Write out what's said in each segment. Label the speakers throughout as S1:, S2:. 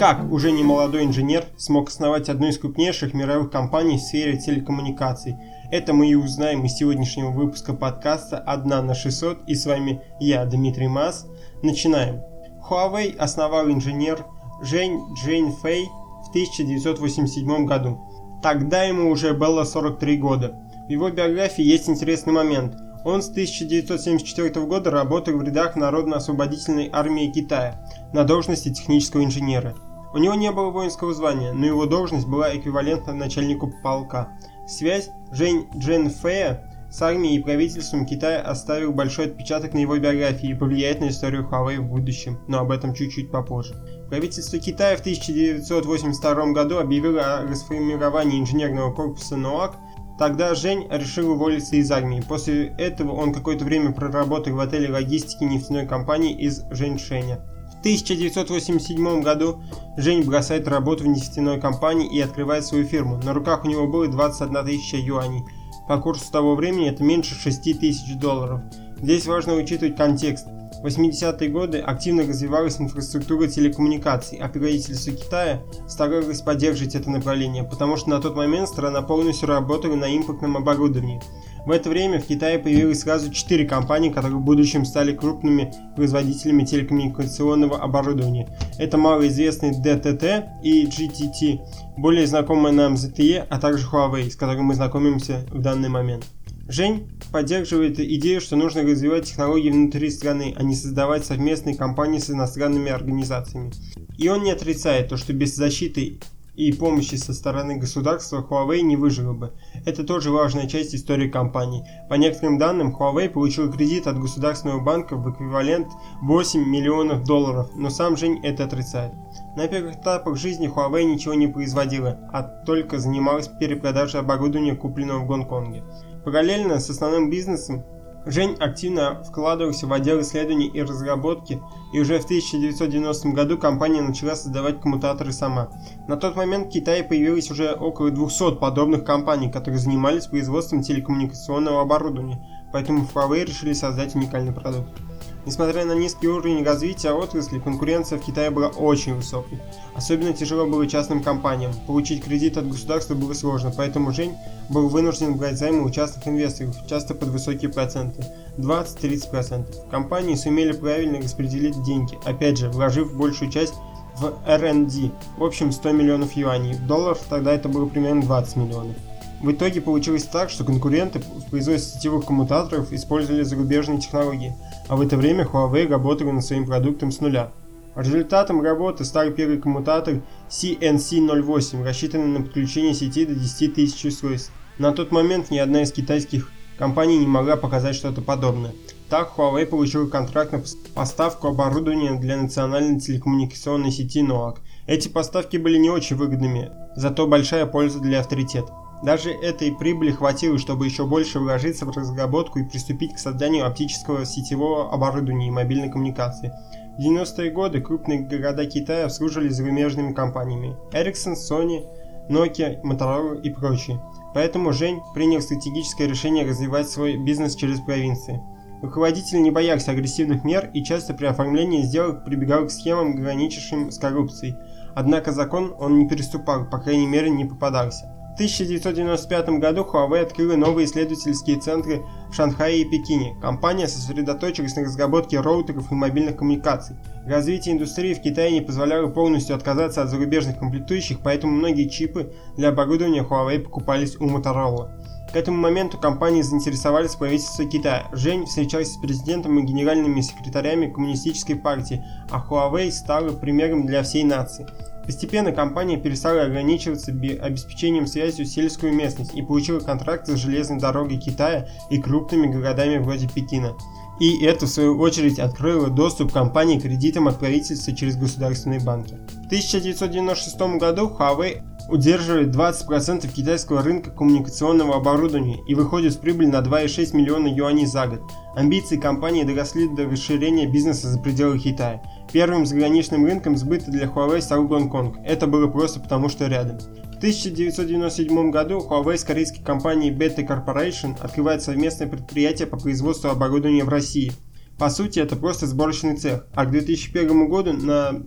S1: Как уже не молодой инженер смог основать одну из крупнейших мировых компаний в сфере телекоммуникаций? Это мы и узнаем из сегодняшнего выпуска подкаста «Одна на 600» и с вами я, Дмитрий Мас. Начинаем. Huawei основал инженер Жень Джейн Фэй в 1987 году. Тогда ему уже было 43 года. В его биографии есть интересный момент. Он с 1974 года работал в рядах Народно-освободительной армии Китая на должности технического инженера. У него не было воинского звания, но его должность была эквивалентна начальнику полка. Связь Жень Джен Фэя с армией и правительством Китая оставил большой отпечаток на его биографии и повлияет на историю Huawei в будущем, но об этом чуть-чуть попозже. Правительство Китая в 1982 году объявило о расформировании инженерного корпуса НОАК. Тогда Жень решил уволиться из армии. После этого он какое-то время проработал в отеле логистики нефтяной компании из Женьшеня. В 1987 году Жень бросает работу в нефтяной компании и открывает свою фирму. На руках у него было 21 тысяча юаней. По курсу того времени это меньше 6 тысяч долларов. Здесь важно учитывать контекст. В 80-е годы активно развивалась инфраструктура телекоммуникаций, а правительство Китая старалось поддерживать это направление, потому что на тот момент страна полностью работала на импортном оборудовании. В это время в Китае появилось сразу четыре компании, которые в будущем стали крупными производителями телекоммуникационного оборудования. Это малоизвестный DTT и GTT, более знакомые нам ZTE, а также Huawei, с которым мы знакомимся в данный момент. Жень поддерживает идею, что нужно развивать технологии внутри страны, а не создавать совместные компании с иностранными организациями. И он не отрицает то, что без защиты и помощи со стороны государства Huawei не выжила бы. Это тоже важная часть истории компании. По некоторым данным, Huawei получил кредит от государственного банка в эквивалент 8 миллионов долларов, но сам Жень это отрицает. На первых этапах жизни Huawei ничего не производила, а только занималась перепродажей оборудования, купленного в Гонконге. Параллельно с основным бизнесом Жень активно вкладывался в отдел исследований и разработки, и уже в 1990 году компания начала создавать коммутаторы сама. На тот момент в Китае появилось уже около 200 подобных компаний, которые занимались производством телекоммуникационного оборудования, поэтому Huawei решили создать уникальный продукт. Несмотря на низкий уровень развития отрасли, конкуренция в Китае была очень высокой. Особенно тяжело было частным компаниям. Получить кредит от государства было сложно, поэтому Жень был вынужден брать займы у частных инвесторов, часто под высокие проценты – 20-30%. Компании сумели правильно распределить деньги, опять же, вложив большую часть в R&D, в общем 100 миллионов юаней. В долларах тогда это было примерно 20 миллионов. В итоге получилось так, что конкуренты в производстве сетевых коммутаторов использовали зарубежные технологии, а в это время Huawei работали над своим продуктом с нуля. Результатом работы стал первый коммутатор CNC08, рассчитанный на подключение сети до 10 тысяч устройств. На тот момент ни одна из китайских компаний не могла показать что-то подобное. Так Huawei получил контракт на поставку оборудования для национальной телекоммуникационной сети NOAC. Эти поставки были не очень выгодными, зато большая польза для авторитета. Даже этой прибыли хватило, чтобы еще больше вложиться в разработку и приступить к созданию оптического сетевого оборудования и мобильной коммуникации. В 90-е годы крупные города Китая обслуживались зарубежными компаниями Ericsson, Sony, Nokia, Motorola и прочие. Поэтому Жень принял стратегическое решение развивать свой бизнес через провинции. Руководители не боялся агрессивных мер и часто при оформлении сделок прибегал к схемам, граничащим с коррупцией. Однако закон он не переступал, по крайней мере не попадался. В 1995 году Huawei открыла новые исследовательские центры в Шанхае и Пекине. Компания сосредоточилась на разработке роутеров и мобильных коммуникаций. Развитие индустрии в Китае не позволяло полностью отказаться от зарубежных комплектующих, поэтому многие чипы для оборудования Huawei покупались у Motorola. К этому моменту компании заинтересовались правительство Китая. Жень встречался с президентом и генеральными секретарями коммунистической партии, а Huawei стала примером для всей нации. Постепенно компания перестала ограничиваться обеспечением связью сельскую местность и получила контракты с железной дорогой Китая и крупными городами вроде Пекина. И это, в свою очередь, открыло доступ компании к кредитам от правительства через государственные банки. В 1996 году Huawei удерживает 20% китайского рынка коммуникационного оборудования и выходит с прибыль на 2,6 миллиона юаней за год. Амбиции компании доросли до расширения бизнеса за пределы Китая. Первым заграничным рынком сбыта для Huawei стал Гонконг. Это было просто потому, что рядом. В 1997 году Huawei с корейской компанией Beta Corporation открывает совместное предприятие по производству оборудования в России. По сути, это просто сборочный цех, а к 2001 году на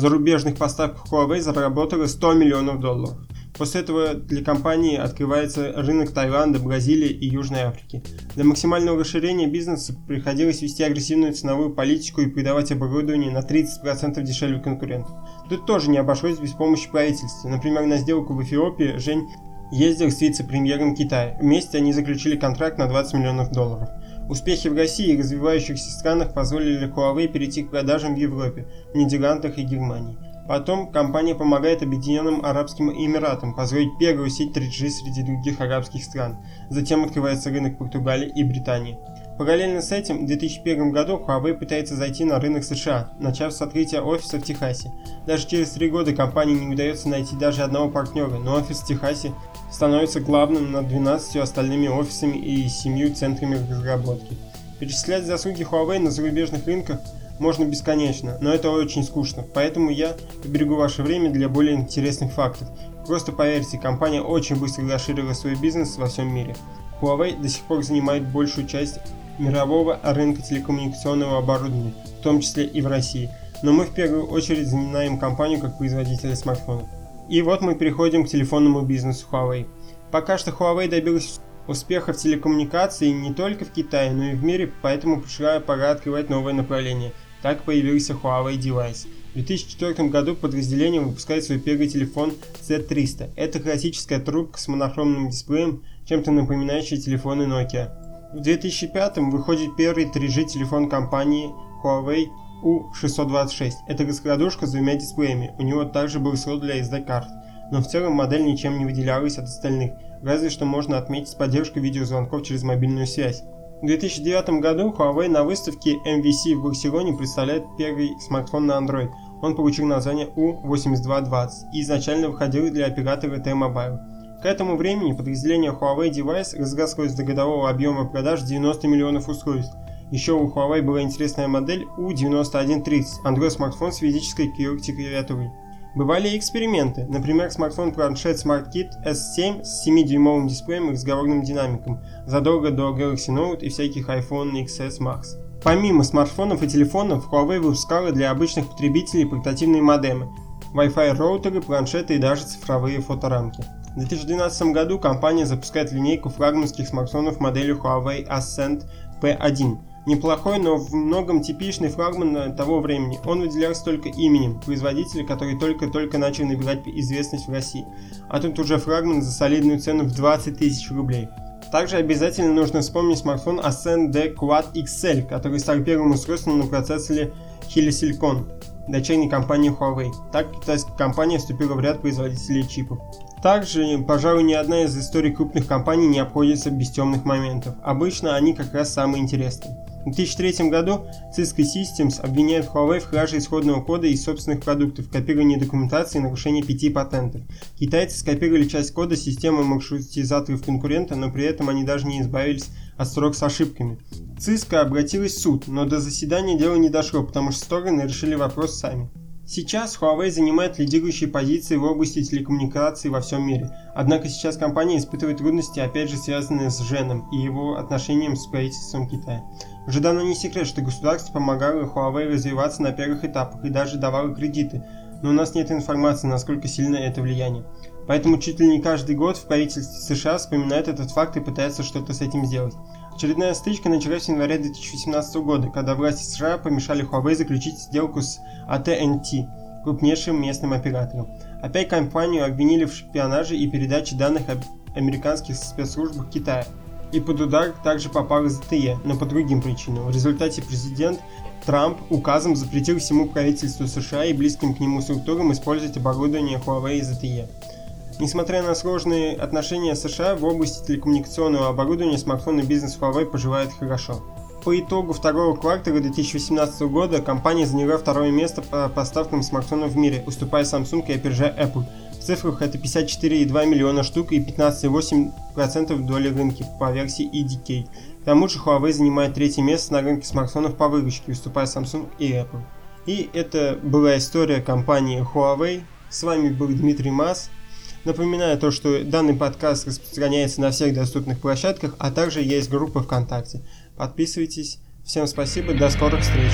S1: зарубежных поставках Huawei заработало 100 миллионов долларов. После этого для компании открывается рынок Таиланда, Бразилии и Южной Африки. Для максимального расширения бизнеса приходилось вести агрессивную ценовую политику и придавать оборудование на 30% дешевле конкурентов. Тут тоже не обошлось без помощи правительства. Например, на сделку в Эфиопии Жень ездил с вице-премьером Китая. Вместе они заключили контракт на 20 миллионов долларов. Успехи в России и развивающихся странах позволили Huawei перейти к продажам в Европе, Нидерландах и Германии. Потом компания помогает Объединенным Арабским Эмиратам построить первую сеть 3G среди других арабских стран. Затем открывается рынок Португалии и Британии. Параллельно с этим, в 2001 году Huawei пытается зайти на рынок США, начав с открытия офиса в Техасе. Даже через три года компании не удается найти даже одного партнера, но офис в Техасе становится главным над 12 остальными офисами и 7 центрами разработки. Перечислять заслуги Huawei на зарубежных рынках можно бесконечно, но это очень скучно, поэтому я поберегу ваше время для более интересных фактов. Просто поверьте, компания очень быстро расширила свой бизнес во всем мире. Huawei до сих пор занимает большую часть мирового рынка телекоммуникационного оборудования, в том числе и в России. Но мы в первую очередь знаем компанию как производителя смартфонов. И вот мы переходим к телефонному бизнесу Huawei. Пока что Huawei добилась успеха в телекоммуникации не только в Китае, но и в мире, поэтому пришла пора открывать новое направление. Так появился Huawei Device. В 2004 году подразделение выпускает свой первый телефон Z300. Это классическая трубка с монохромным дисплеем, чем-то напоминающая телефоны Nokia. В 2005 выходит первый 3G телефон компании Huawei U626. Это раскладушка с двумя дисплеями. У него также был слот для SD-карт. Но в целом модель ничем не выделялась от остальных, разве что можно отметить поддержку видеозвонков через мобильную связь. В 2009 году Huawei на выставке MVC в Барселоне представляет первый смартфон на Android. Он получил название U8220 и изначально выходил для оператора T-Mobile. К этому времени подразделение Huawei Device разрослось до годового объема продаж 90 миллионов устройств. Еще у Huawei была интересная модель U9130, Android-смартфон с физической клавиатурой. Бывали и эксперименты, например, смартфон-планшет SmartKit S7 с 7-дюймовым дисплеем и разговорным динамиком, задолго до Galaxy Note и всяких iPhone XS Max. Помимо смартфонов и телефонов, Huawei выпускала для обычных потребителей портативные модемы, Wi-Fi роутеры, планшеты и даже цифровые фоторамки. В 2012 году компания запускает линейку флагманских смартфонов модели Huawei Ascend P1. Неплохой, но в многом типичный флагман того времени. Он выделялся только именем производителя, который только-только начал набирать известность в России. А тут уже флагман за солидную цену в 20 тысяч рублей. Также обязательно нужно вспомнить смартфон Ascend D Quad XL, который стал первым устройством на процессоре Helisilicon, дочерней компании Huawei. Так китайская компания вступила в ряд производителей чипов. Также, пожалуй, ни одна из историй крупных компаний не обходится без темных моментов. Обычно они как раз самые интересные. В 2003 году Cisco Systems обвиняет Huawei в краже исходного кода из собственных продуктов, копировании документации и нарушении пяти патентов. Китайцы скопировали часть кода системы маршрутизаторов конкурента, но при этом они даже не избавились от строк с ошибками. Cisco обратилась в суд, но до заседания дело не дошло, потому что стороны решили вопрос сами. Сейчас Huawei занимает лидирующие позиции в области телекоммуникаций во всем мире. Однако сейчас компания испытывает трудности, опять же связанные с Женом и его отношением с правительством Китая. Уже давно не секрет, что государство помогало Huawei развиваться на первых этапах и даже давало кредиты, но у нас нет информации, насколько сильно это влияние. Поэтому чуть ли не каждый год в правительстве США вспоминают этот факт и пытаются что-то с этим сделать. Очередная стычка началась в январе 2018 года, когда власти США помешали Huawei заключить сделку с AT&T, крупнейшим местным оператором. Опять компанию обвинили в шпионаже и передаче данных об американских спецслужбах Китая. И под удар также попал ZTE, но по другим причинам. В результате президент Трамп указом запретил всему правительству США и близким к нему структурам использовать оборудование Huawei и ZTE. Несмотря на сложные отношения США в области телекоммуникационного оборудования, смартфонный бизнес Huawei поживает хорошо. По итогу второго квартала 2018 года компания заняла второе место по поставкам смартфонов в мире, уступая Samsung и опережая Apple. В цифрах это 54,2 миллиона штук и 15,8% доли рынка по версии EDK. К тому же Huawei занимает третье место на рынке смартфонов по выручке, уступая Samsung и Apple. И это была история компании Huawei. С вами был Дмитрий Мас. Напоминаю то, что данный подкаст распространяется на всех доступных площадках, а также есть группа ВКонтакте. Подписывайтесь. Всем спасибо, до скорых встреч.